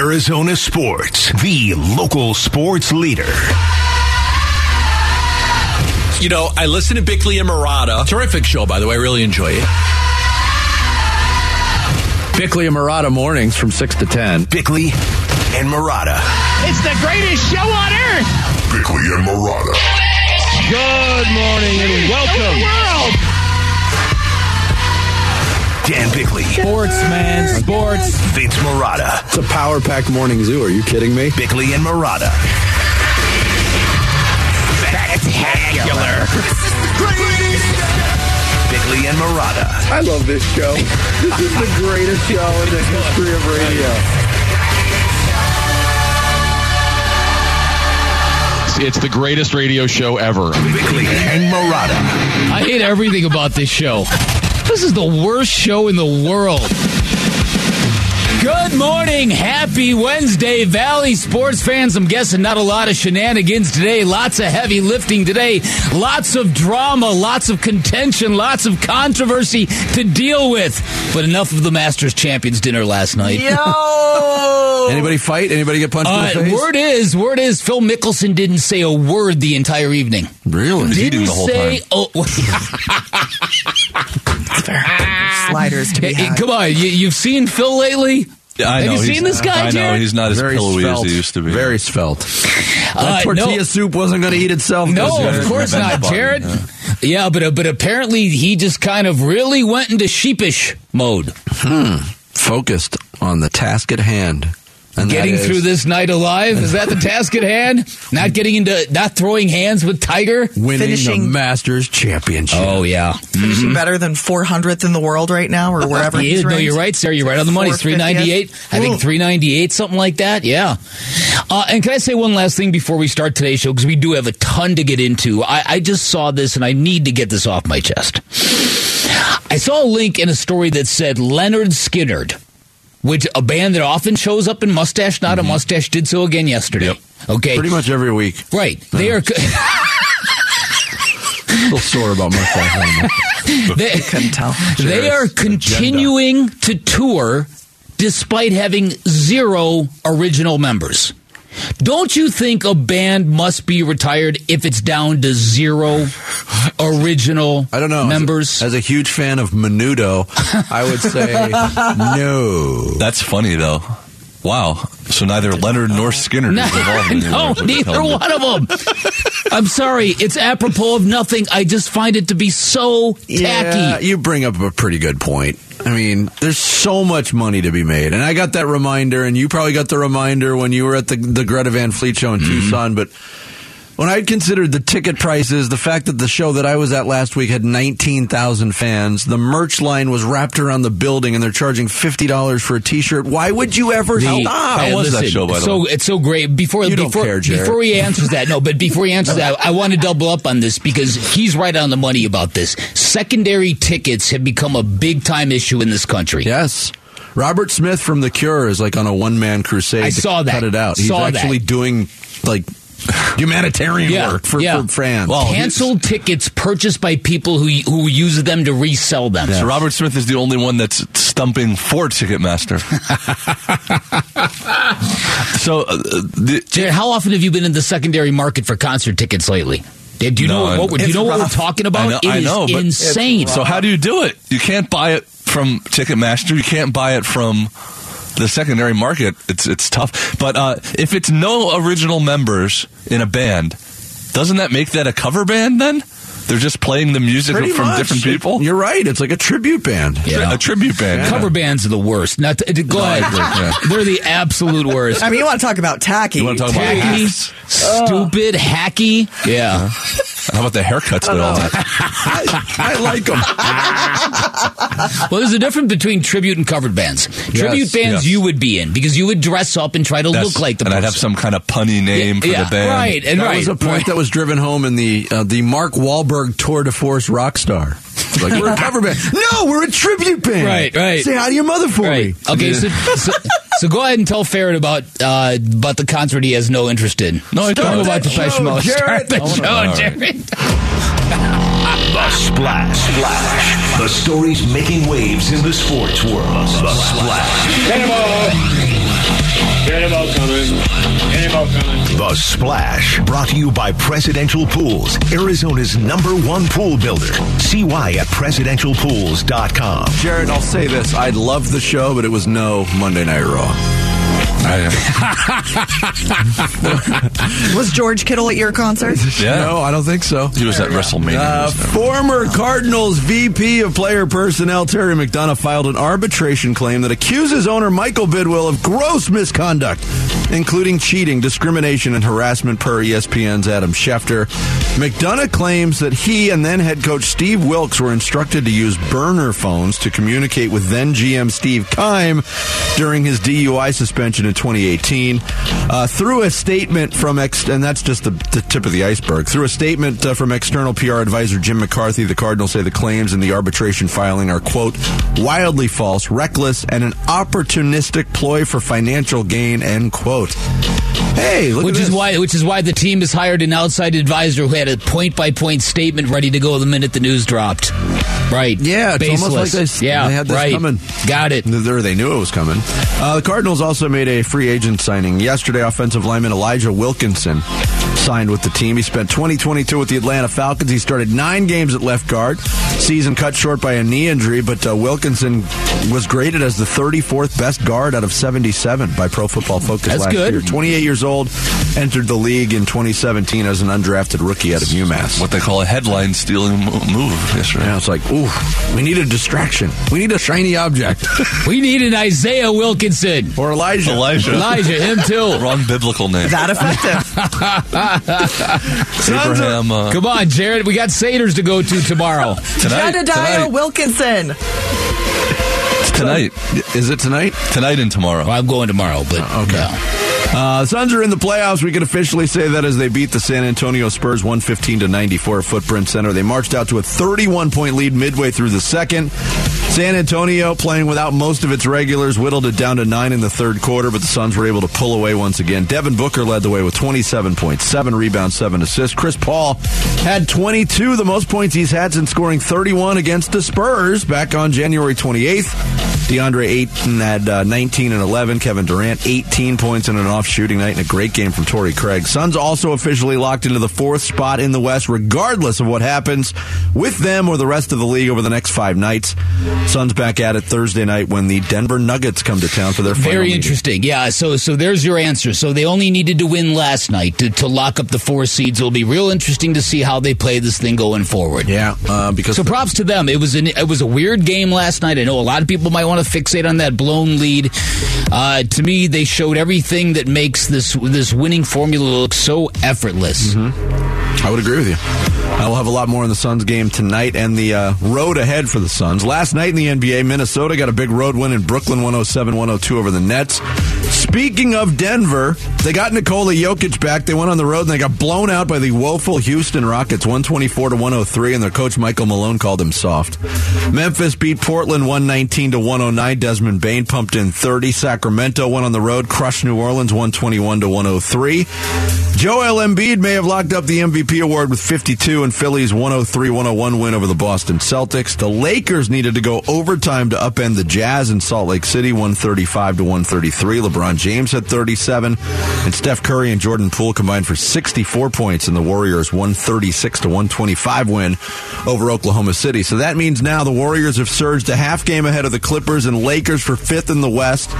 Arizona Sports, the local sports leader. You know, I listen to Bickley and Marotta. Terrific show, by the way. I really enjoy it. Bickley and Marotta mornings from 6 to 10. Bickley and Marotta. It's the greatest show on earth. Bickley and Marotta. Good morning and welcome. Dan Bickley, Sports, man. Sports. Vince Marotta. It's a power packed morning zoo. Are you kidding me? Bickley and Marotta. Spectacular. Bickley and Marotta. I love this show. This is the greatest show in the history of radio. It's the greatest radio show ever. Bickley and Marotta. I hate everything about this show. This is the worst show in the world. Good morning. Happy Wednesday, Valley sports fans. I'm guessing not a lot of shenanigans today. Lots of heavy lifting today. Lots of drama, lots of contention, lots of controversy to deal with. But enough of the Masters Champions dinner last night. Anybody fight? Anybody get punched Uh, in the face? word is, word is, Phil Mickelson didn't say a word the entire evening. Really? Didn't eating the whole say. time. Oh, sliders to be Hey, had. come on, you, you've seen Phil lately? I Have know. you seen this guy, I know. He's not as Very pillowy svelte. as he used to be. Very svelte. Uh, That tortilla no. soup wasn't going to eat itself. No, of course not, Jared. yeah. Yeah, but uh, but apparently he just kind of really went into sheepish mode, Focused on the task at hand. And getting is- through this night alive. Is that the task at hand? Not getting into, not throwing hands with Tiger. winning the finishing- Masters Championship. Oh yeah, Finishing better than 400th in the world right now, or wherever He is. No, you're right, Sarah. You're right on the money. It's 398. I think 398, something like that. Yeah. Uh, and can I say one last thing before we start today's show? Because we do have a ton to get into. I, I just saw this and I need to get this off my chest. I saw a link in a story that said Lynyrd Skynyrd, which a band that often shows up in Mustache Not a mm-hmm. Mustache did so again yesterday. Okay. Pretty much every week. Right. They are. A little sore about mustache. they, Couldn't tell. They are continuing to tour despite having zero original members. Don't you think a band must be retired if it's down to zero original I don't know. members? As a, as a huge fan of Menudo, I would say no. That's funny though. Wow. So neither Leonard nor Skinner no, is involved. in no, neither one of them. I'm sorry. It's apropos of nothing. I just find it to be so tacky. Yeah, you bring up a pretty good point. I mean, there's so much money to be made, and I got that reminder, and you probably got the reminder when you were at the the Greta Van Fleet show in mm-hmm. Tucson. But when I considered the ticket prices, the fact that the show that I was at last week had 19,000 fans, the merch line was wrapped around the building, and they're charging fifty dollars for a T-shirt. Why would you ever The- stop? Hey, How was that show, by the so, way? It's so great. Before You don't before, care, before he answers that, no, but before he answers that, I want to double up on this because he's right on the money about this. Secondary tickets have become a big time issue in this country. Yes. Robert Smith from The Cure is like on a one man crusade. I to saw that. Cut it out. He's Saw that. actually doing like humanitarian Yeah, work for, yeah. for fans. Well, Canceled tickets purchased by people who who use them to resell them. So Robert Smith is the only one that's stumping for Ticketmaster. so uh, the, Jared, how often have you been in the secondary market for concert tickets lately? Do you No, know what, we're- do you it's know what we're talking about? I know, It I know, but insane. So how do you do it? You can't buy it from Ticketmaster. You can't buy it from the secondary market. It's it's tough. But uh, if it's no original members in a band, doesn't that make that a cover band then? They're just playing the music Pretty from much. different people. You're right. It's like a tribute band. Yeah. A tribute band. Cover bands are the worst. Not to, go I ahead. agree, yeah. They're the absolute worst. I mean, you want to talk about tacky? You wanna talk about Tacky, hacks? stupid, hacky. Yeah. How about the haircuts that all that? I like them. Well, there's a difference between tribute and covered bands. Tribute bands yes. you would be in because you would dress up and try to That's- look like the and I'd have some kind of punny name for yeah, the band. Right, and that right. was a point right. that was driven home in the uh, the Mark Wahlberg tour de force rock star. Like we're a cover band. No, we're a tribute band. Right, right. Say hi to your mother for Right. me. Okay, so, so so go ahead and tell Farrett about uh, about the concert he has no interest in. No, I Tell don't. about the Start Depeche the show, Mode. Start the Oh, show, all right. Jared. The Splash. Splash. The stories making waves in the sports world. The Splash. The Splash, brought to you by Presidential Pools, Arizona's number one pool builder. See why at presidentialpools.com. Jared, I'll say this. I love the show, but it was no Monday Night Raw. Was George Kittle at your concert? Yeah. No, I don't think so. He was at WrestleMania. Uh, wasn't former Cardinals VP of Player Personnel Terry McDonough filed an arbitration claim that accuses owner Michael Bidwill of gross misconduct, including cheating, discrimination, and harassment, per ESPN's Adam Schefter. McDonough claims that he and then head coach Steve Wilks were instructed to use burner phones to communicate with then GM Steve Keim during his DUI suspension in 2018. Uh, through a statement from ex, and that's just the, the tip of the iceberg. Through a statement uh, from external PR advisor Jim McCarthy, the Cardinals say the claims in the arbitration filing are quote wildly false, reckless, and an opportunistic ploy for financial gain. End quote. Hey, look Which at is this. why, which is why the team has hired an outside advisor who had a point by point statement ready to go the minute the news dropped. Right. Yeah, it's Baseless. almost like they, yeah, they had this right. coming. Got it. Or they knew it was coming. Uh, the Cardinals also made a free agent signing yesterday. Offensive lineman Elijah Wilkinson signed with the team. He spent 2022 with the Atlanta Falcons. He started nine games at left guard. Season cut short by a knee injury, but uh, Wilkinson was graded as the 34th best guard out of 77 by Pro Football Focus That's last good. year. 28 years old, entered the league in 2017 as an undrafted rookie out of UMass. What they call a headline stealing mo- move yesterday. Yeah, it's like, ooh, we need a distraction. We need a shiny object. We need an Isaiah Wilkinson. or Elijah. Elijah. Elijah, him too. Wrong biblical name. That effective. Abraham. Uh, Come on, Jared. We got Saders to go to tomorrow. tonight. Jedediah Tonight. Wilkinson. Tonight. Is it tonight? Tonight and tomorrow. Well, I'm going tomorrow, but Okay. no. Uh, Suns are in the playoffs. We can officially say that as they beat the San Antonio Spurs 115 to 94 at Footprint Center. They marched out to a 31 point lead midway through the second. San Antonio playing without most of its regulars whittled it down to nine in the third quarter, but the Suns were able to pull away once again. Devin Booker led the way with 27 points, seven rebounds, seven assists. Chris Paul had 22, the most points he's had since scoring 31 against the Spurs back on January 28th. DeAndre Ayton had uh, 19 and 11. Kevin Durant 18 points in an off shooting night and a great game from Torrey Craig. Suns also officially locked into the fourth spot in the West, regardless of what happens with them or the rest of the league over the next five nights. Suns back at it Thursday night when the Denver Nuggets come to town for their final Very meeting. interesting. Yeah, so so there's your answer. So they only needed to win last night to, to lock up the four seeds. It'll be real interesting to see how they play this thing going forward. Yeah, uh, because So props to them. It was an it was a weird game last night. I know a lot of people might want to fixate on that blown lead. Uh, to me, they showed everything that makes this this winning formula look so effortless. I would agree with you. I will have a lot more in the Suns game tonight and the uh, road ahead for the Suns. Last night in the NBA, Minnesota got a big road win in Brooklyn 107 102 over the Nets. Speaking of Denver, they got Nikola Jokic back. They went on the road and they got blown out by the woeful Houston Rockets 124 to 103, and their coach Michael Malone called him soft. Memphis beat Portland 119 to 109. Desmond Bane pumped in 30. Sacramento went on the road, crushed New Orleans 121 to 103. Joel Embiid may have locked up the MVP award with 52 and Philly's 103-101 win over the Boston Celtics. The Lakers needed to go overtime to upend the Jazz in Salt Lake City 135 to 133. LeBron James had 37 and Steph Curry and Jordan Poole combined for 64 points in the Warriors 136 to 125 win over Oklahoma City. So that means now the Warriors have surged a half game ahead of the Clippers and Lakers for 5th in the West.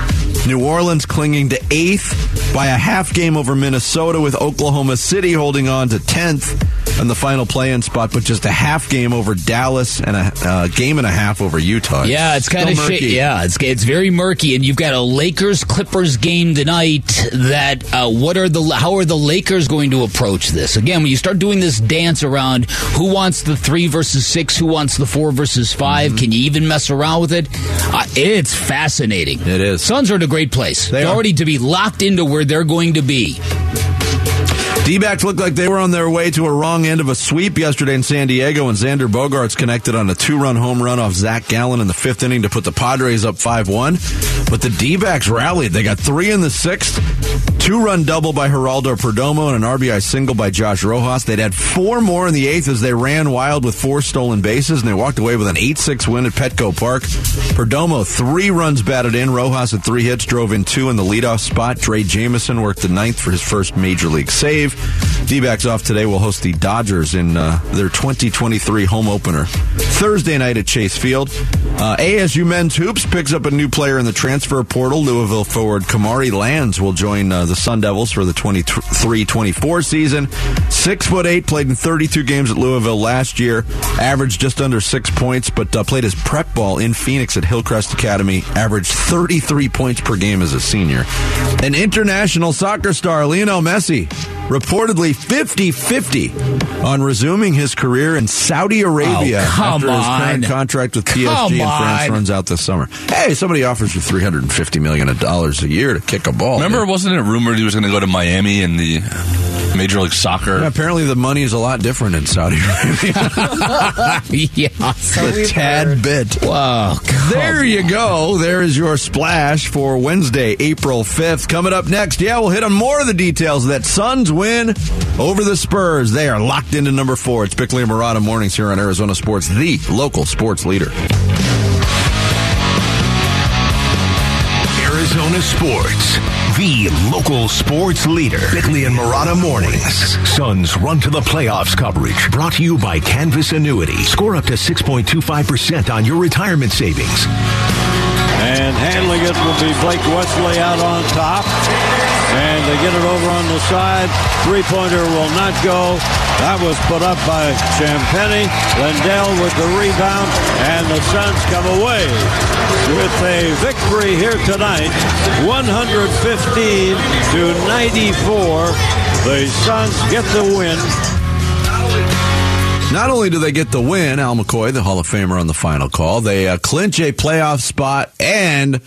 New Orleans clinging to 8th by a half game over Minnesota with Oklahoma City holding on to 10th and the final play-in spot, but just a half game over Dallas and a uh, game and a half over Utah. Yeah, it's kind of shit. Yeah, it's it's very murky, and you've got a Lakers Clippers game tonight. That uh, what are the how are the Lakers going to approach this? Again, when you start doing this dance around who wants the three versus six, who wants the four versus 5 Mm-hmm. can you even mess around with it? Uh, it's fascinating. It is. Suns are in a great place. They They're are. already to be locked into where they're going to be. D-backs looked like they were on their way to a wrong end of a sweep yesterday in San Diego, and Xander Bogaerts connected on a two-run home run off Zach Gallen in the fifth inning to put the Padres up 5-1. But the D-backs rallied. They got three in the sixth, two-run double by Geraldo Perdomo, and an RBI single by Josh Rojas. They'd had four more in the eighth as they ran wild with four stolen bases, and they walked away with an 8-6 win at Petco Park. Perdomo, three runs batted in. Rojas had three hits, drove in two in the leadoff spot. Drey Jameson worked the ninth for his first major league save. D-backs off today. Will host the Dodgers in uh, their 2023 home opener Thursday night at Chase Field. Uh, ASU men's hoops picks up a new player in the transfer portal. Louisville forward Kamari Lands will join uh, the Sun Devils for the 23-24 season. Six foot eight, played in 32 games at Louisville last year. Averaged just under six points, but uh, played his prep ball in Phoenix at Hillcrest Academy. Averaged 33 points per game as a senior. An international soccer star, Lionel Messi, reportedly 50-50 on resuming his career in Saudi Arabia Oh, come after his current contract with PSG Come in France on. runs out this summer. Hey, somebody offers you 350 million dollars a year to kick a ball. Remember, wasn't it rumored he was going to go to Miami and the Major League Soccer? Yeah, apparently the money is a lot different in Saudi Arabia. yeah. a tad bit. Wow. There you go. There is your splash for Wednesday, April 5th. Coming up next, yeah, we'll hit on more of the details of that Suns win over the Spurs. They are locked into number four. It's Bickley and Marotta mornings here on Arizona Sports, the local sports leader. Arizona Sports, the local sports leader. Bickley and Murata mornings. Suns run to the playoffs coverage. Brought to you by Canvas Annuity. Score up to 6.25% on your retirement savings. And handling it will be Blake Wesley out on top. And they get it over on the side. Three pointer will not go. That was put up by Champagnie. Landale with the rebound. And the Suns come away with a victory here tonight 115 to 94. The Suns get the win. Not only do they get the win, Al McCoy, the Hall of Famer on the final call, they uh, clinch a playoff spot and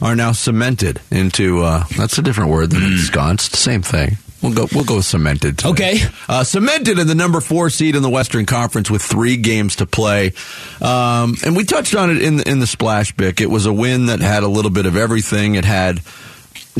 are now cemented into, uh, that's a different word than ensconced. Same thing. We'll go. We'll go cemented. today. Okay. Uh, cemented in the number four seed in the Western Conference with three games to play, um, and we touched on it in in the splash bick. It was a win that had a little bit of everything. It had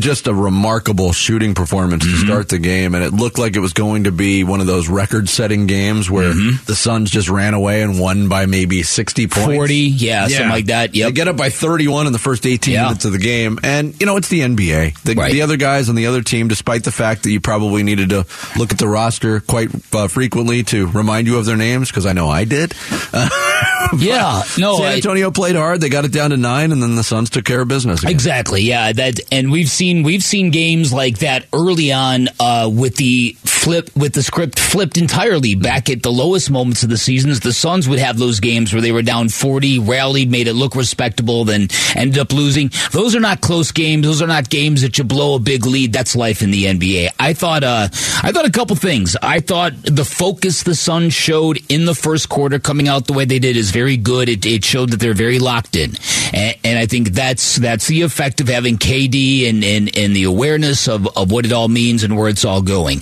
just a remarkable shooting performance Mm-hmm. to start the game, and it looked like it was going to be one of those record-setting games where Mm-hmm. the Suns just ran away and won by maybe sixty points, 40, yeah, something like that. Yep. They get up by thirty-one in the first eighteen Yeah. minutes of the game, and you know it's the NBA. The, Right. the other guys on the other team, despite the fact that you probably needed to look at the roster quite uh, frequently to remind you of their names, because I know I did. Yeah. No, San I- Antonio played hard. They got it down to nine, and then the Suns took care of business. Again. Exactly. Yeah. That and we've seen we've seen games like that early on uh, with the flip with the script flipped entirely. Back at the lowest moments of the seasons, the Suns would have those games where they were down forty, rallied, made it look respectable, then ended up losing. Those are not close games. Those are not games that you blow a big lead. That's life in the NBA. I thought. Uh, I thought a couple things. I thought the focus the Suns showed in the first quarter, coming out the way they did, is very good. It, it showed that they're very locked in, and, and I think that's that's the effect of having KD and and, and the awareness of, of what it all means and where it's all going.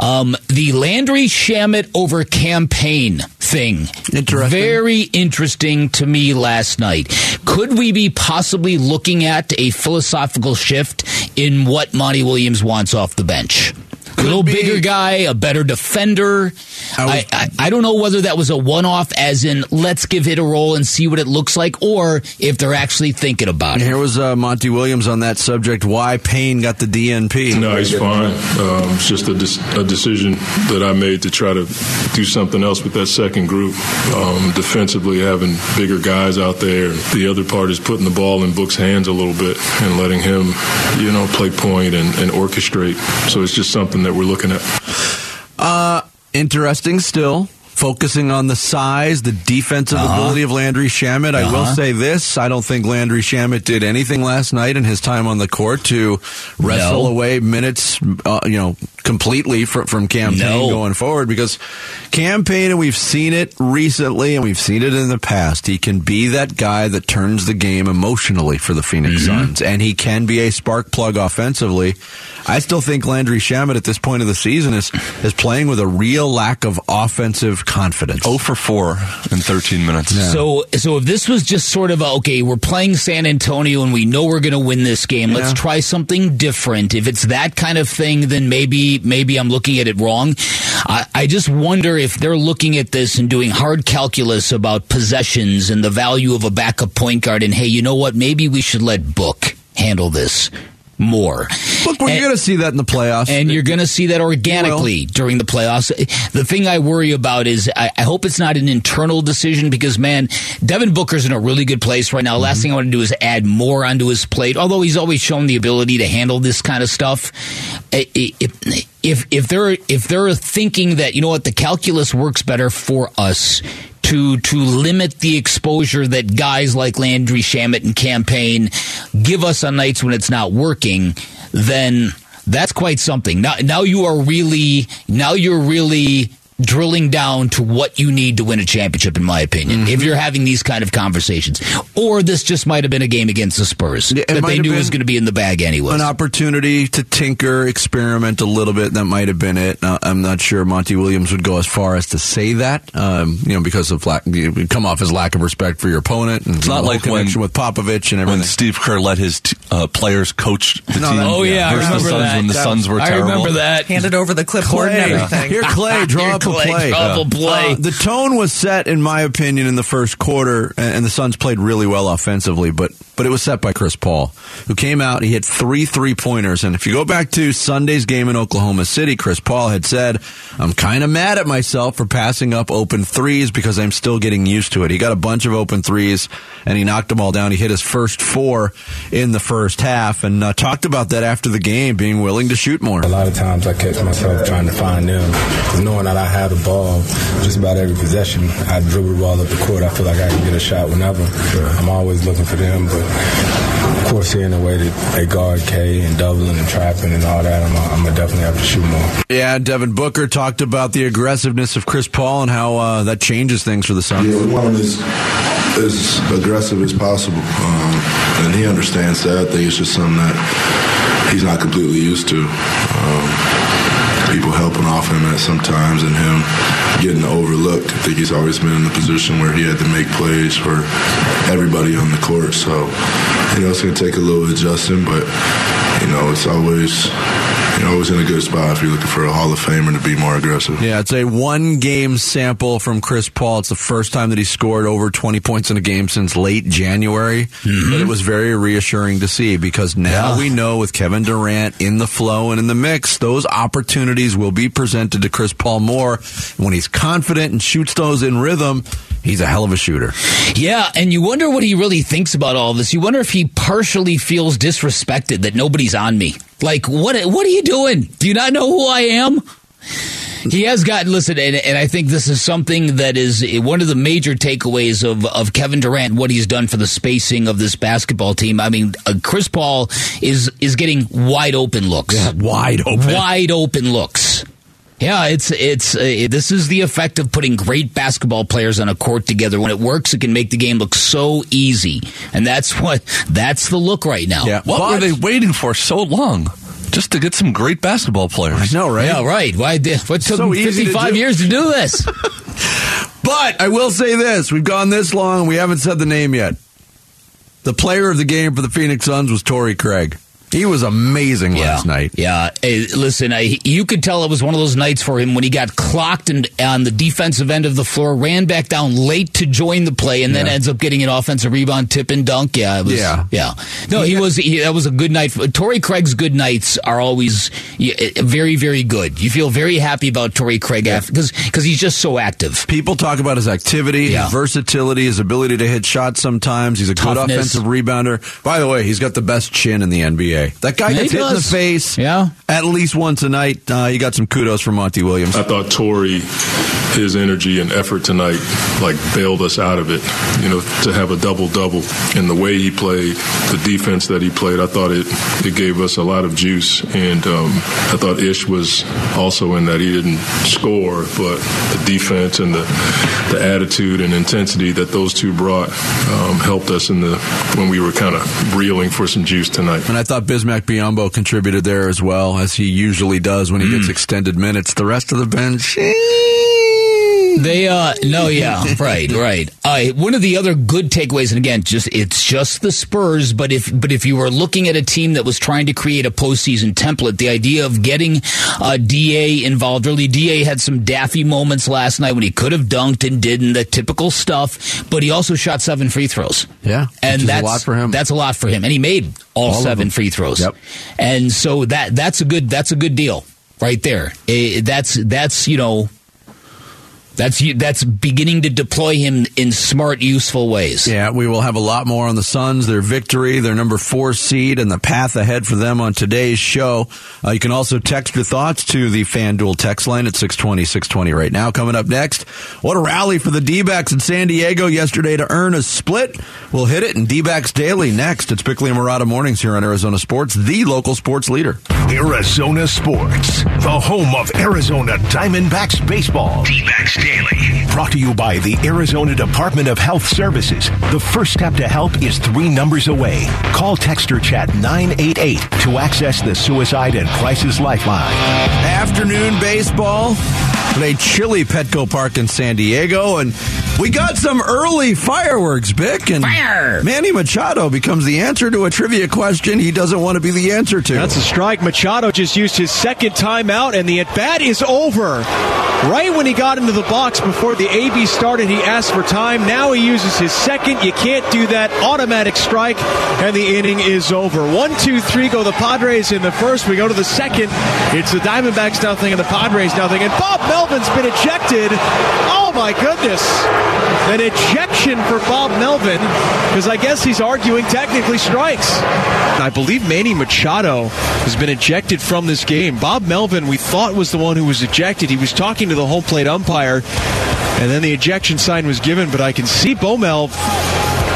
Um, the Landry Shamet over Cam Payne thing, Interesting. very interesting to me last night. Could we be possibly looking at a philosophical shift in what Monty Williams wants off the bench? A little be. bigger guy, a better defender. I was- I, I, I don't know whether that was a one off, as in let's give it a roll and see what it looks like, or if they're actually thinking about it. here was uh, Monty Williams on that subject. Why Payne got the DNP? No, he's fine. Um, it's just a, de- a decision that I made to try to do something else with that second group. Um, defensively, having bigger guys out there. The other part is putting the ball in Book's hands a little bit and letting him, you know, play point and, and orchestrate. So it's just something that we're looking at. Uh, interesting still. Focusing on the size, the defensive Uh-huh. ability of Landry Shamet. I will Uh-huh. say this: I don't think Landry Shamet did anything last night in his time on the court to wrestle No. away minutes, uh, you know, completely from, from Cam Payne No. going forward. Because Cam Payne, and we've seen it recently, and we've seen it in the past. He can be that guy that turns the game emotionally for the Phoenix Mm-hmm. Suns, and he can be a spark plug offensively. I still think Landry Shamet at this point of the season is is playing with a real lack of offensive confidence. Oh for 4 in 13 minutes. Yeah. So, so if this was just sort of a, okay, we're playing San Antonio and we know we're going to win this game. Let's try something different. If it's that kind of thing, then maybe maybe I'm looking at it wrong. I, I just wonder if they're looking at this and doing hard calculus about possessions and the value of a backup point guard. And hey, you know what? Maybe we should let Book handle this more. Look, we're going to see that in the playoffs. and you're going to see that organically during the playoffs. The thing I worry about is I, I hope it's not an internal decision because, man, Devin Booker's in a really good place right now. Mm-hmm. Last thing I want to do is add more onto his plate, although he's always shown the ability to handle this kind of stuff. I- I- If, if, if they're if they're thinking that you know what the calculus works better for us to to limit the exposure that guys like Landry Shamet and Cam Payne give us on nights when it's not working, then that's quite something. Now now you are really now you're really drilling down to what you need to win a championship in my opinion Mm-hmm. if you're having these kind of conversations or this just might have been a game against the spurs Yeah, that they have knew was going to be in the bag anyway. an opportunity to tinker, experiment a little bit. That might have been it. Uh, I'm not sure Monty Williams would go as far as to say that, um, you know, because of lack, you would come off as lack of respect for your opponent. And It's the not whole like when- with Popovich and When. Steve Kerr let his t- uh, players coach the No, team. that- Oh, yeah, I remember the Suns that. when the That- Suns were I terrible. remember that Handed over the clipboard and everything. Here, Clay, draw up Clay, a play. draw up play. Uh, the tone was set, in my opinion, in the first quarter, and the Suns played really well offensively, but but it was set by Chris Paul, who came out. He hit three three pointers, and if you go back to Sunday's game in Oklahoma City, Chris Paul had said, "I'm kind of mad at myself for passing up open threes because I'm still getting used to it." He got a bunch of open threes, and he knocked them all down. He hit his first four in the first half, and uh, talked about that after the game, being willing to shoot more. A lot of times I catch myself trying to find them. knowing that I have the ball just about every possession, I dribble the ball up the court. I feel like I can get a shot whenever. I'm always looking for them, but of course, seeing the way that they guard K and doubling and trapping and all that, I'm, I'm gonna definitely have to shoot more. Yeah, Devin Booker talked about the aggressiveness of Chris Paul and how uh, that changes things for the Suns. Yeah, we want him as, as aggressive as possible. Um, and he understands that. I think it's just something that he's not completely used to. Um, people helping off him at sometimes and him getting overlooked. I think he's always been in the position where he had to make plays for everybody on the court. So, you know, it's going to take a little adjusting, but, you know, it's always, you know, always in a good spot if you're looking for a Hall of Famer to be more aggressive. Yeah, it's a one game sample from Chris Paul. It's the first time that he scored over 20 points in a game since late January. Mm-hmm. But it was very reassuring to see because now Yeah. we know with Kevin Durant in the flow and in the mix, those opportunities will be presented to Chris Paul more. When he's confident and shoots those in rhythm, he's a hell of a shooter. Yeah, and you wonder what he really thinks about all this. You wonder if he partially feels disrespected that nobody's on me. Like, what? What are you doing? Do you not know who I am? He has gotten listen, and, and I think this is something that is one of the major takeaways of, of Kevin Durant, what he's done for the spacing of this basketball team. I mean, uh, Chris Paul is is getting wide open looks, yeah, wide open. wide open looks. Yeah, it's it's uh, this is the effect of putting great basketball players on a court together. When it works, it can make the game look so easy, and that's what that's the look right now. Yeah. What But- were they waiting for so long? Just to get some great basketball players. I know, right? Yeah, right. Why? did- What took So them easy to 55 years to do this? But I will say this: we've gone this long, and we haven't said the name yet. The player of the game for the Phoenix Suns was Torrey Craig. He was amazing last night. Yeah. Hey, listen, I, you could tell it was one of those nights for him when he got clocked and on the defensive end of the floor, ran back down late to join the play, and then ends up getting an offensive rebound, tip and dunk. Yeah, it was, Yeah. yeah. No, he was. He, that was a good night. Torrey Craig's good nights are always very, very good. You feel very happy about Torrey Craig because because he's just so active. People talk about his activity, Yeah. his versatility, his ability to hit shots sometimes. He's a good offensive rebounder. By the way, he's got the best chin in the NBA. That guy Yeah, gets he hit in the face Yeah. at least once a night. Uh, you got some kudos from Monty Williams. I thought Torrey his energy and effort tonight like bailed us out of it. You know, to have a double double and the way he played, the defense that he played, I thought it it gave us a lot of juice. And um, I thought Ish was also in that he didn't score, but the defense and the the attitude and intensity that those two brought um, helped us in the when we were kind of reeling for some juice tonight. And I thought Bismack Biyombo contributed there as well, as he usually does when he gets extended minutes. The rest of the bench, They uh no yeah right right. Uh, one of the other good takeaways and again just it's just the Spurs but if but if you were looking at a team that was trying to create a postseason template the idea of getting uh, Da involved early Da had some daffy moments last night when he could have dunked and didn't the typical stuff but he also shot seven free throws. Yeah and that's a lot for him. that's a lot for him and he made all, All seven free throws. Yep. and so that that's a good that's a good deal right there. Eh, that's that's you know that's that's beginning to deploy him in smart, useful ways. Yeah, we will have a lot more on the Suns, their victory, their number four seed, and the path ahead for them on today's show. Uh, you can also text your thoughts to the FanDuel text line at 620, 620 right now. Coming up next, what a rally for the D-backs in San Diego yesterday to earn a split. We'll hit it in D-backs Daily next. It's Bickley and Marotta Mornings here on Arizona Sports, the local sports leader. Arizona Sports, the home of Arizona Diamondbacks baseball. D-backs Daily. Brought to you by the Arizona Department of Health Services. The first step to help is three numbers away. Call text or chat 988 to access the Suicide and Crisis Lifeline. Afternoon baseball at a chilly Petco Park in San Diego, and we got some early fireworks, Bick. And Fire! Manny Machado becomes the answer to a trivia question he doesn't want to be the answer to. That's a strike. Machado just used his second timeout, and the at bat is over. Right when he got into the box before the AB started, he asked for time. Now he uses his second. You can't do that. Automatic strike, and the inning is over. One, two, three go the Padres in the first. We go to the second. It's the Diamondbacks nothing and the Padres nothing. And Bob Melvin's been ejected. Oh my goodness. An ejection for Bob Melvin because I guess he's arguing technically strikes. I believe Manny Machado has been ejected from this game. Bob Melvin, we thought was the one who was ejected. He was talking to the home plate umpire, and then the ejection sign was given. But I can see Bomel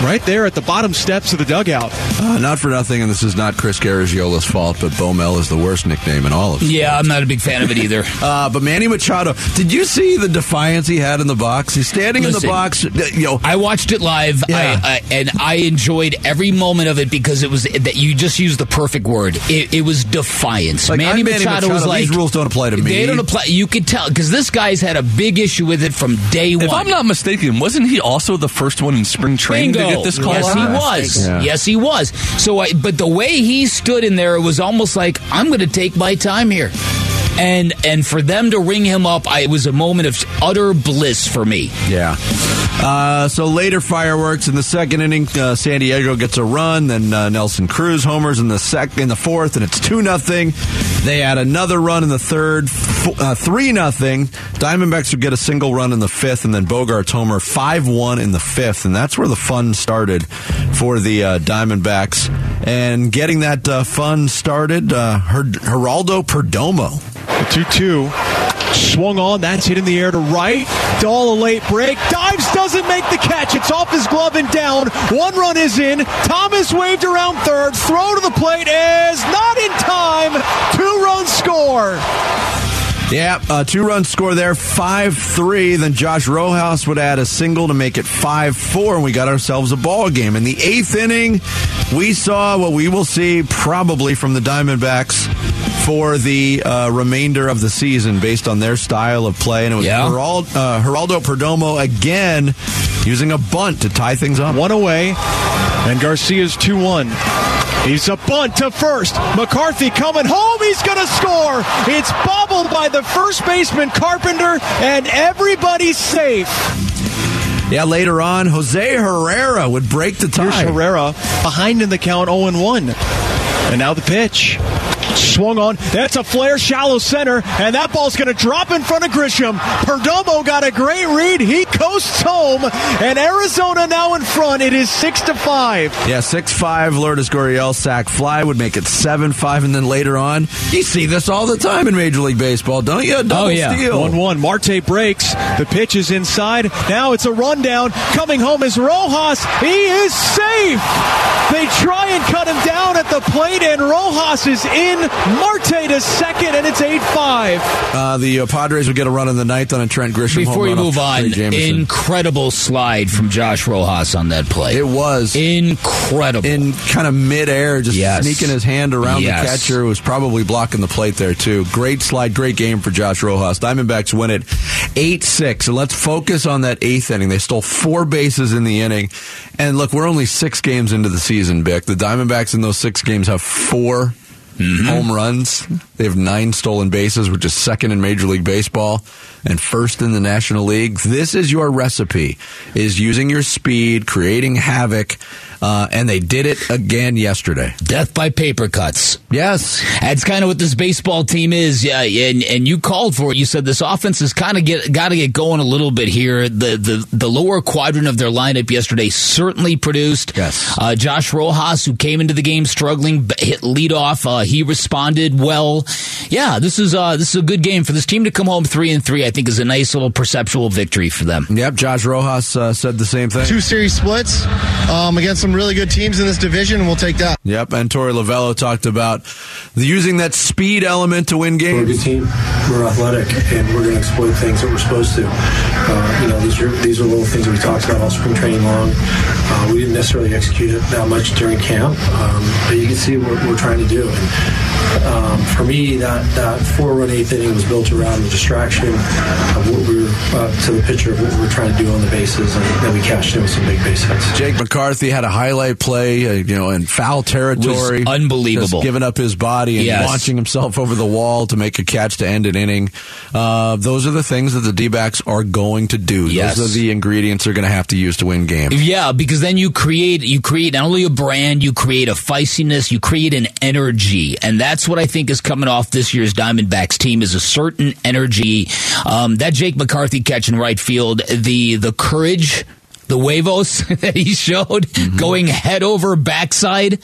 right there at the bottom steps of the dugout. Uh, not for nothing, and this is not Chris Garagiola's fault, but Bomel is the worst nickname in all of Yeah, I'm not a big fan of it either. Uh, but Manny Machado, did you see the defiance he had in the box? He's standing in the box. uh, You know, I watched it live, Yeah. I, I, and I enjoyed every moment of it because it was that you just used the perfect word. It, it was defiance. Like, Manny, I'm Manny Machado, Machado. was like, These rules don't apply to me. They don't apply. You could tell because this guy's had a big issue with it from day one. If I'm not mistaken, wasn't he also the first one in spring training Bingo. Get this oh, call? Yes, he was. Yeah. Yes, he was. So, I, but the way he stood in there it was almost like I'm going to take my time here. And and for them to ring him up, I, it was a moment of utter bliss for me. Yeah. Uh, so later fireworks in the second inning, uh, San Diego gets a run. Then uh, Nelson Cruz homers in the sec in the fourth, and it's two nothing. They add another run in the third, f- uh, three nothing. Diamondbacks would get a single run in the fifth, and then Bogaerts homer five one in the fifth, and that's where the fun started for the uh, Diamondbacks. And getting that uh, fun started, uh, Her- Geraldo Perdomo. The 2 2. Swung on. That's hit in the air to right. Dahl a late break. Dives doesn't make the catch. It's off his glove and down. One run is in. Thomas waved around third. Throw to the plate is not in time. Two run score. Yeah, uh, two run score there, 5 3. Then Josh Rojas would add a single to make it 5 4, and we got ourselves a ball game. In the eighth inning, we saw what we will see probably from the Diamondbacks for the uh, remainder of the season based on their style of play. And it was Yeah. Gerald, uh, Geraldo Perdomo again using a bunt to tie things up. One away. And Garcia's 2 1. He's a bunt to first. McCarthy coming home. He's going to score. It's bobbled by the first baseman Carpenter, and everybody's safe. Yeah, later on, Jose Herrera would break the tie. Here's Herrera behind in the count 0 1. And now the pitch. Swung on. That's a flare, shallow center, and that ball's going to drop in front of Grisham. Perdomo got a great read. He coasts home, and Arizona now in front. It is six to five. Yeah, 6 5, Lourdes Gurriel sack fly would make it 7 5, and then later on, you see this all the time in Major League Baseball, don't you? Double Oh, yeah. steal. 1 1. Marte breaks. The pitch is inside. Now it's a rundown. Coming home is Rojas. He is safe. They try and cut him down at the plate, and Rojas is in. Marte to second, and it's 8 5. Uh, the uh, Padres would get a run in the ninth on a Trent Grisham Before home you run move on, incredible slide from Josh Rojas on that play. It was incredible. in kind of midair, just Yes. sneaking his hand around Yes. the catcher, who was probably blocking the plate there too. Great slide, great game for Josh Rojas. Diamondbacks win it eight six. And let's focus on that eighth inning. They stole four bases in the inning, and look, we're only six games into the season. Bick, the Diamondbacks in those six games have 4 home runs. They have nine stolen bases, which is second in Major League Baseball and first in the National League. This is your recipe: is using your speed, creating havoc, uh, and they did it again yesterday. Death by paper cuts. Yes, That's kind of what this baseball team is. Yeah, and and you called for it. You said this offense has kind of get got to get going a little bit here. The the the lower quadrant of their lineup yesterday certainly produced. Yes. Uh, Josh Rojas, who came into the game struggling, hit leadoff. Uh, he responded well. Yeah, this is uh, this is a good game for this team to come home three and three. I think is a nice little perceptual victory for them. Yep, Josh Rojas uh, said the same thing. Two series splits um, against some really good teams in this division, and we'll take that. Yep, and Torey Lovullo talked about the, using that speed element to win games. We're a good team. We're athletic, and we're going to exploit things that we're supposed to. Uh, you know, these are these are little things that we talked about all spring training long. Uh, we didn't necessarily execute it that much during camp, um, but you can see what we're trying to do. And um, for me, that that four run eighth inning was built around the distraction of what we were uh, to the pitcher of what we were trying to do on the bases, and then we cashed in with some big base hits. Jake McCarthy had a highlight play, uh, you know, in foul territory, Was unbelievable. just giving up his body and Yes. launching himself over the wall to make a catch to end an inning. Uh, those are the things that the D-backs are going to do. Yes. Those are the ingredients they're going to have to use to win games. Yeah, because then you create you create not only a brand, you create a feistiness, you create an energy, and that's what I think is coming off this year's Diamondbacks team is a certain energy. Um, that Jake McCarthy catch in right field, the the courage, the huevos that he showed, going head over backside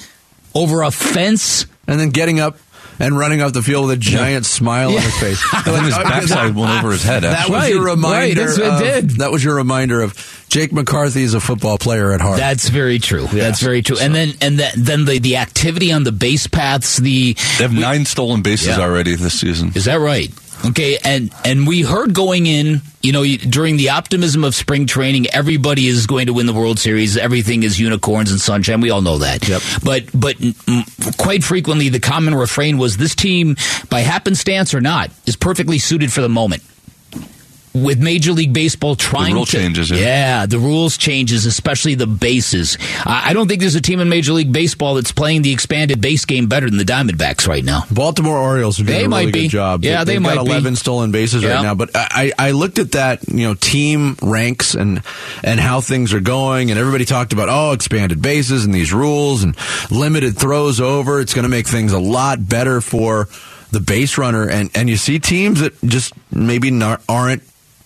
over a fence. And then getting up and running off the field with a giant smile on his face. then his backside went over his head. That was Right, your reminder. that's what it of- did. That was your reminder of Jake McCarthy is a football player at heart. That's very true. That's very true. And then and that, then the the activity on the base paths, the They have nine stolen bases Yeah. already this season. Is that right? Okay, and and we heard going in, you know, during the optimism of spring training, everybody is going to win the World Series. Everything is unicorns and sunshine. We all know that. Yep. But but quite frequently, the common refrain was this team, by happenstance or not, is perfectly suited for the moment. With Major League Baseball trying rule to, changes, yeah. yeah, the rules changes, especially the bases. I I don't think there's a team in Major League Baseball that's playing the expanded base game better than the Diamondbacks right now. Baltimore Orioles are doing They a really be. good job. Yeah, they They've might got be. 11 stolen bases Yeah. right now. But I, I looked at that, you know, team ranks and and how things are going, and everybody talked about oh, expanded bases and these rules and limited throws over. It's going to make things a lot better for the base runner, and and you see teams that just maybe not, aren't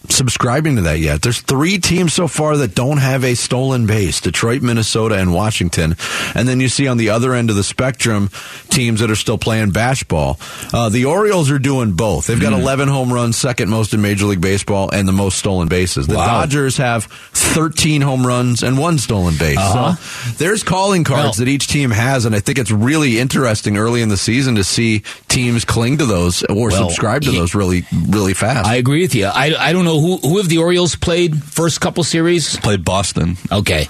subscribing to that yet. There's three teams so far that don't have a stolen base Detroit, Minnesota, and Washington. And then you see on the other end of the spectrum teams that are still playing bash ball. Uh, the Orioles are doing both. They've got 11 home runs, second most in Major League Baseball, and the most stolen bases. The Wow. Dodgers have 13 home runs and one stolen base. Uh-huh. So there's calling cards Well- that each team has, and I think it's really interesting early in the season to see teams cling to those or Well, subscribe to he- those really, really fast. I agree with you. I, I don't know who who have the Orioles played first couple series. Played Boston. Okay,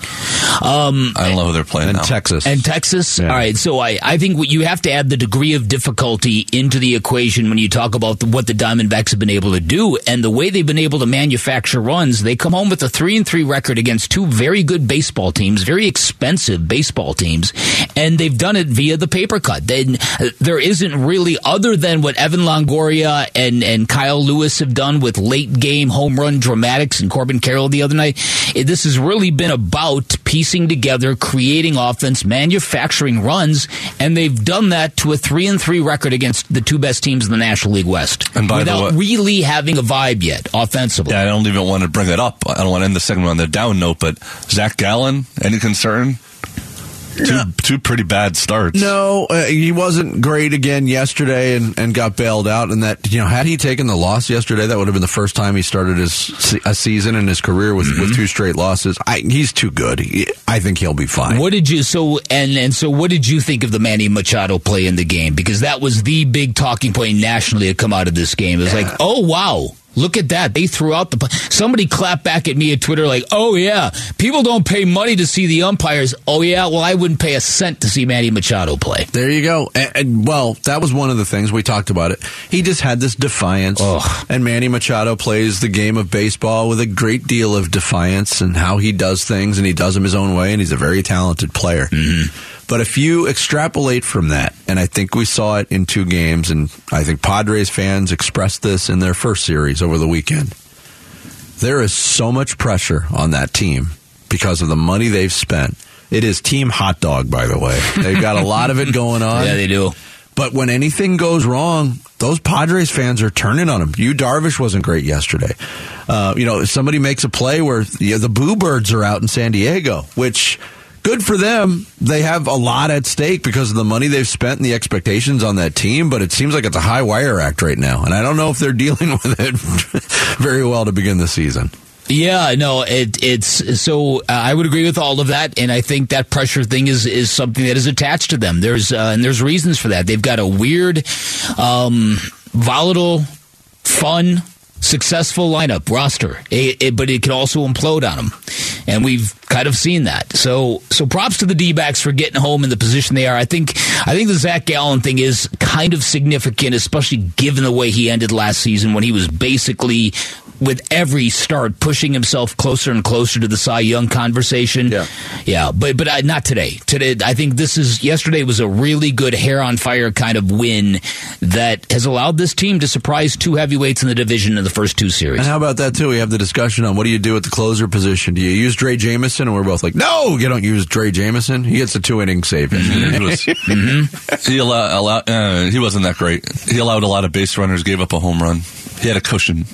um, I don't know who they're playing and now. Texas. and Texas. Yeah. All right, so I I think what you have to add the degree of difficulty into the equation when you talk about the, what the Diamondbacks have been able to do and the way they've been able to manufacture runs. They come home with a three and three record against two very good baseball teams, very expensive baseball teams, and they've done it via the paper cut. Then there isn't really other than what Evan Longoria and and Kyle Lewis have done with late game home run dramatics and Corbin Carroll the other night. It, this has really been about piecing together, creating offense, manufacturing runs, and they've done that to a three and three record against the two best teams in the National League West. And by the without way- really having a vibe yet offensively. Yeah, I don't even want to bring it up. I don't want to end the segment on the down note, but Zach Gallen, any concern? Two, two pretty bad starts. No, uh, he wasn't great again yesterday and, and got bailed out. And that, you know, had he taken the loss yesterday, that would have been the first time he started his a season in his career with, with two straight losses. I, he's too good. He, I think he'll be fine. What did you so and and so what did you think of the Manny Machado play in the game? Because that was the big talking point nationally to come out of this game. It was like, oh wow. Look at that. They threw out the. Somebody clapped back at me at Twitter like, oh, yeah, people don't pay money to see the umpires. Oh, yeah, well, I wouldn't pay a cent to see Manny Machado play. There you go. And, and, well, that was one of the things we talked about it. He just had this defiance. And Manny Machado plays the game of baseball with a great deal of defiance and how he does things, and he does them his own way, and he's a very talented player. Mm-hmm. But if you extrapolate from that, and I think we saw it in two games, and I think Padres fans expressed this in their first series over the weekend, there is so much pressure on that team because of the money they've spent. It is team hot dog, by the way. They've got a lot of it going on. Yeah, they do. But when anything goes wrong, those Padres fans are turning on him. Yu Darvish wasn't great yesterday. Uh, you know, if somebody makes a play where the, the Boo Birds are out in San Diego, which good for them. They have a lot at stake because of the money they've spent and the expectations on that team. But it seems like it's a high wire act right now, and I don't know if they're dealing with it very well to begin the season. Yeah, no, it, it's so uh, I would agree with all of that, and I think that pressure thing is is something that is attached to them. There's uh, and there's reasons for that. They've got a weird, um, volatile, fun, successful lineup roster, It- it- but it can also implode on them, and we've kind of seen that. So so props to the D backs for getting home in the position they are. I think I think the Zac Gallen thing is kind of significant, especially given the way he ended last season when he was basically with every start pushing himself closer and closer to the Cy Young conversation. Yeah, yeah, but but uh, not today. Today, I think this is yesterday was a really good hair on fire kind of win that has allowed this team to surprise two heavyweights in the division in the first two series. And how about that too? We have the discussion on what do you do at the closer position? Do you use Drey Jameson? And we're both like, no, you don't use Drey Jameson. He gets a two inning save. He was- he allow, allow, uh, he wasn't that great. He allowed a lot of base runners, gave up a home run. He had a cushion,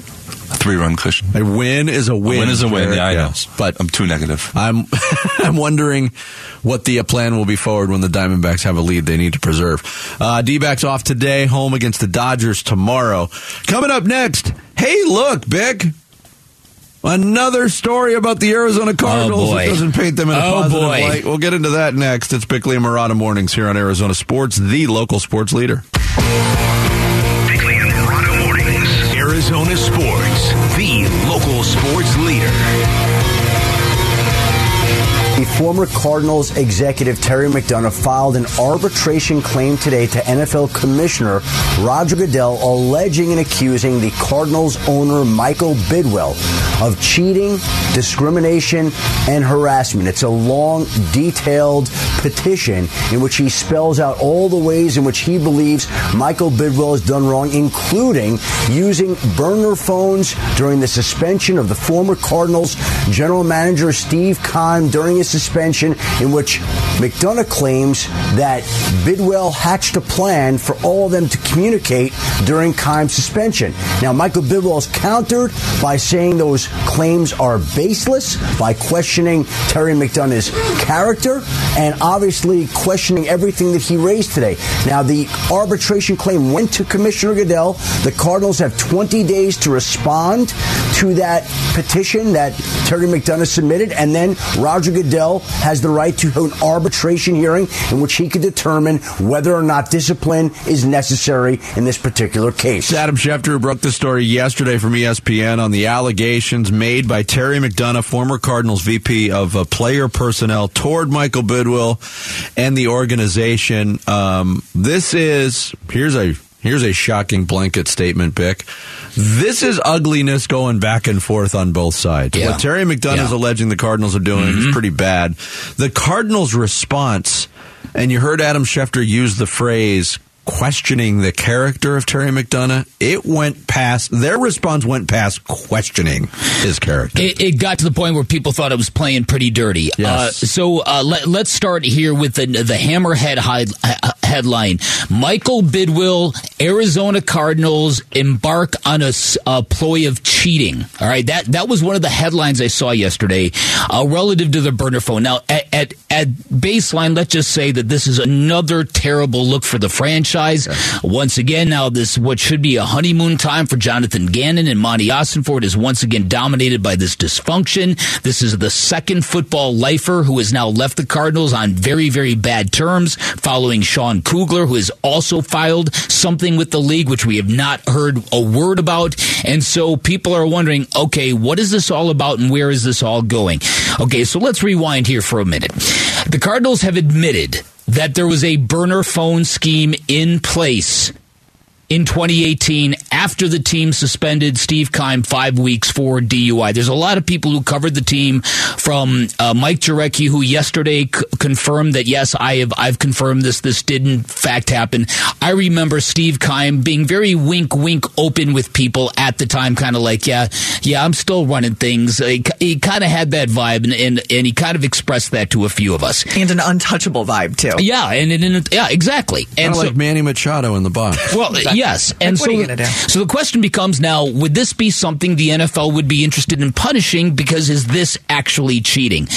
a three run cushion. A win is a win. A win is a win. Yeah, I Yes. know. But I'm too negative. I'm I'm wondering what the uh, plan will be forward when the Diamondbacks have a lead they need to preserve. Uh, D-backs off today, home against the Dodgers tomorrow. Coming up next, hey, look, Big. Another story about the Arizona Cardinals Oh, boy. that doesn't paint them in a Oh, positive boy. light. We'll get into that next. It's Bickley and Marotta Mornings here on Arizona Sports, the local sports leader. Arizona Sports, the local sports leader. The former Cardinals executive Terry McDonough filed an arbitration claim today to NFL Commissioner Roger Goodell, alleging and accusing the Cardinals owner Michael Bidwill of cheating, discrimination, and harassment. It's a long, detailed petition in which he spells out all the ways in which he believes Michael Bidwill has done wrong, including using burner phones during the suspension of the former Cardinals general manager Steve Keim during his suspension, in which McDonough claims that Bidwill hatched a plan for all of them to communicate during Keim's suspension. Now, Michael Bidwill has countered by saying those claims are baseless, by questioning Terry McDonough's character, and obviously questioning everything that he raised today. Now, the arbitration claim went to Commissioner Goodell. The Cardinals have 20 days to respond to that petition that Terry McDonough submitted, and then Roger Goodell has the right to an arbitration hearing in which he could determine whether or not discipline is necessary in this particular case. Adam Schefter broke the story yesterday from ESPN on the allegations made by Terry McDonough, former Cardinals VP of uh, player personnel, toward Michael Bidwill and the organization. Um, this is here's a here's a shocking blanket statement, Bick. This is ugliness going back and forth on both sides. Yeah. What Terry McDonough is alleging the Cardinals are doing is pretty bad. The Cardinals' response, and you heard Adam Schefter use the phrase questioning the character of Terry McDonough, it went past, their response went past questioning his character. It, it got to the point where people thought it was playing pretty dirty. Yes. Uh, so uh, let, let's start here with the, the Hammerhead high, uh, headline. Michael Bidwill, Arizona Cardinals embark on a ploy of cheating. All right, that that was one of the headlines I saw yesterday uh, relative to the burner phone. Now, at, at at baseline, let's just say that this is another terrible look for the franchise. Once again, now this what should be a honeymoon time for Jonathan Gannon and Monti Ossenfort is once again dominated by this dysfunction. This is the second football lifer who has now left the Cardinals on very very bad terms, following Sean Kugler, who has also filed something with the league, which we have not heard a word about. And so people are wondering, okay, what is this all about and where is this all going? Okay, so let's rewind here for a minute. The Cardinals have admitted that there was a burner phone scheme in place in 2018 after the team suspended Steve Keim five weeks for DUI. There's a lot of people who covered the team from uh, Mike Jurecki, who yesterday c- confirmed that yes, I have I've confirmed this. This did in fact happen. I remember Steve Keim being very wink wink open with people at the time, kind of like yeah yeah I'm still running things. He, he kind of had that vibe, and, and and he kind of expressed that to a few of us. And an untouchable vibe too. Yeah, and, and, and yeah, exactly. And so- like Manny Machado in the box. well, yes, and Like, so are you do? so the question becomes now: Would this be something the NFL would be interested in punishing? Because is this actually cheating?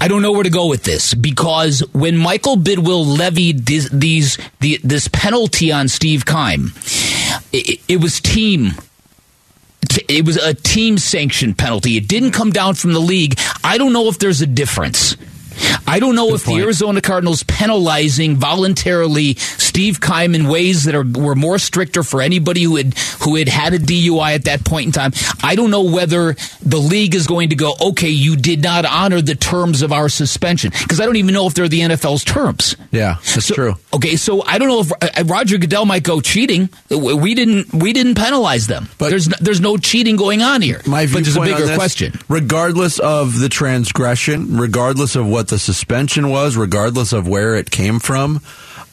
I don't know where to go with this because when Michael Bidwill levied these, these the, this penalty on Steve Keim, it, it was team. It was a team sanctioned penalty. It didn't come down from the league. I don't know if there's a difference. I don't know if the Arizona Cardinals penalizing voluntarily Steve Keim in ways that are were more stricter for anybody who had who had had a DUI at that point in time. I don't know whether the league is going to go, okay, you did not honor the terms of our suspension because I don't even know if they're the NFL's terms. Yeah, that's So- true. Okay, so I don't know if uh, Roger Goodell might go cheating. We didn't we didn't penalize them. But there's no, there's no cheating going on here. My but there's a bigger this, question. Regardless of the transgression, regardless of what the suspension was, regardless of where it came from,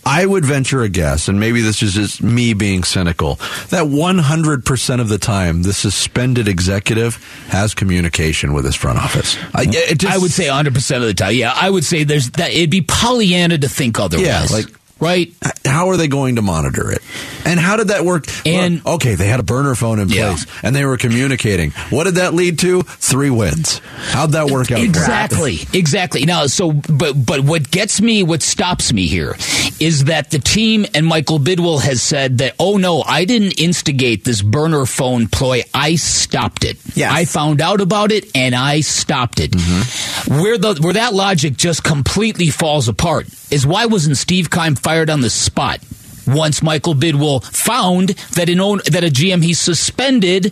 I would venture a guess, and maybe this is just me being cynical, that 100% of the time the suspended executive has communication with his front office. I, just, I would say 100 percent of the time. Yeah, I would say there's that. It'd be Pollyanna to think otherwise. Yeah, like right. How are they going to monitor it? And how did that work? And okay, they had a burner phone in Yeah. place, and they were communicating. What did that lead to? Three wins. How'd that work out? Exactly, exactly. Now, so, but, but what gets me, what stops me here, is that the team and Michael Bidwill has said that, oh no, I didn't instigate this burner phone ploy. I stopped it. Yeah, I found out about it and I stopped it. Mm-hmm. Where the where that logic just completely falls apart is why wasn't Steve Keim fired on the spot? Once Michael Bidwill found that an own, that a GM he suspended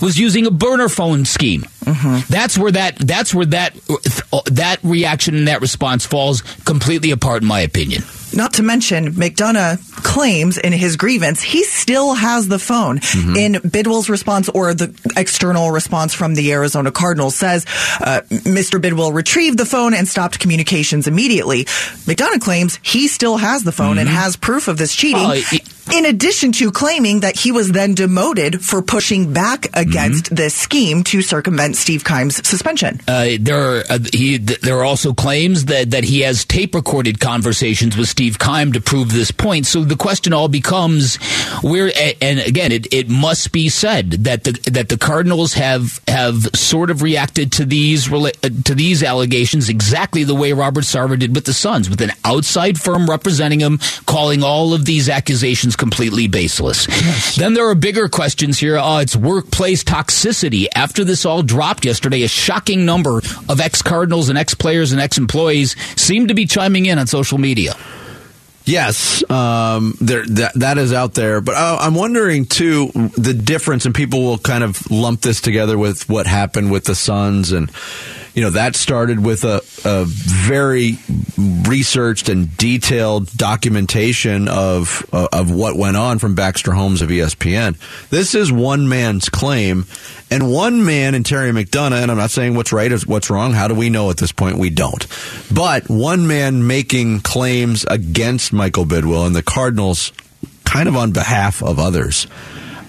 was using a burner phone scheme. That's where that that's where that that reaction and that response falls completely apart, in my opinion. Not to mention, McDonough claims in his grievance he still has the phone. Mm-hmm. In Bidwill's response or the external response from the Arizona Cardinals says uh, Mr. Bidwill retrieved the phone and stopped communications immediately. McDonough claims he still has the phone and has proof of this cheating. Mm-hmm. Oh, in addition to claiming that he was then demoted for pushing back against Mm-hmm. this scheme to circumvent Steve Keim's suspension. Uh, there, are, uh, he, th- there are also claims that, that he has tape recorded conversations with Steve Keim to prove this point. So the question all becomes where, and again, it, it must be said that the that the Cardinals have have sort of reacted to these uh, to these allegations exactly the way Robert Sarver did with the Suns, with an outside firm representing him, calling all of these accusations completely baseless. Then there are bigger questions here. Uh, it's workplace toxicity. After this all dropped yesterday, a shocking number of ex Cardinals and ex players and ex employees seem to be chiming in on social media. Yes, um, there that that is out there, but uh, I'm wondering too the difference, and people will kind of lump this together with what happened with the Suns, and you know, that started with a, a very researched and detailed documentation of uh, of what went on from Baxter Holmes of ESPN. This is one man's claim, and one man in Terry McDonough. And I'm not saying what's right or what's wrong. How do we know at this point? We don't. But one man making claims against Michael Bidwill and the Cardinals, kind of on behalf of others.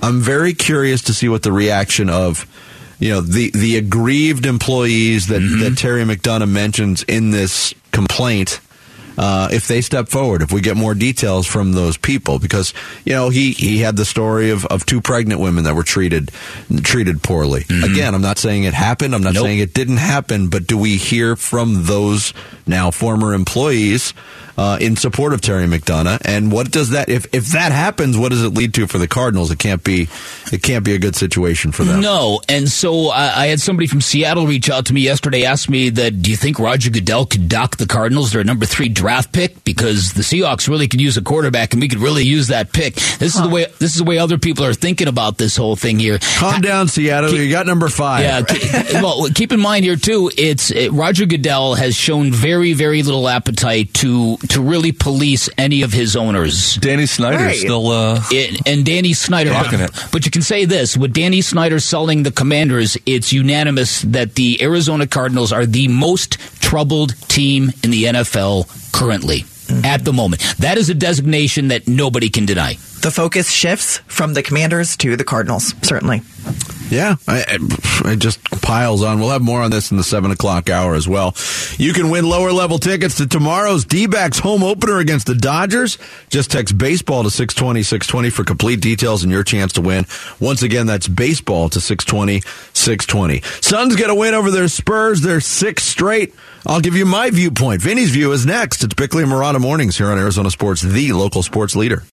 I'm very curious to see what the reaction of you know the the aggrieved employees that, that Terry McDonough mentions in this complaint. Uh, if they step forward, if we get more details from those people, because you know he he had the story of, of two pregnant women that were treated treated poorly. Again, I'm not saying it happened. I'm not saying it didn't happen. But do we hear from those now former employees uh, in support of Terry McDonough? And what does that if if that happens? What does it lead to for the Cardinals? It can't be it can't be a good situation for them. No, and so I, I had somebody from Seattle reach out to me yesterday, ask me that do you think Roger Goodell could dock the Cardinals their number three draft pick because the Seahawks really could use a quarterback and we could really use that pick. This is the way this is the way other people are thinking about this whole thing here. Calm down, Seattle. you got number five. Yeah. keep- well, keep in mind here too. It's it, Roger Goodell has shown very, very little appetite to to really police any of his owners. Danny Snyder Right. still. Uh, It, and Danny Snyder, Rocking it. but you can say this: with Danny Snyder selling the Commanders, it's unanimous that the Arizona Cardinals are the most troubled team in the NFL currently at the moment. That is a designation that nobody can deny. The focus shifts from the Commanders to the Cardinals, certainly. Yeah, it just piles on. We'll have more on this in the seven o'clock hour as well. You can win lower level tickets to tomorrow's D backs home opener against the Dodgers. Just text baseball to 620 620 for complete details and your chance to win. Once again, that's baseball to 620 620. Suns get a win over their Spurs, They're six straight. I'll give you my viewpoint. Vinny's view is next. It's Bickley and Marotta Mornings here on Arizona Sports, the local sports leader.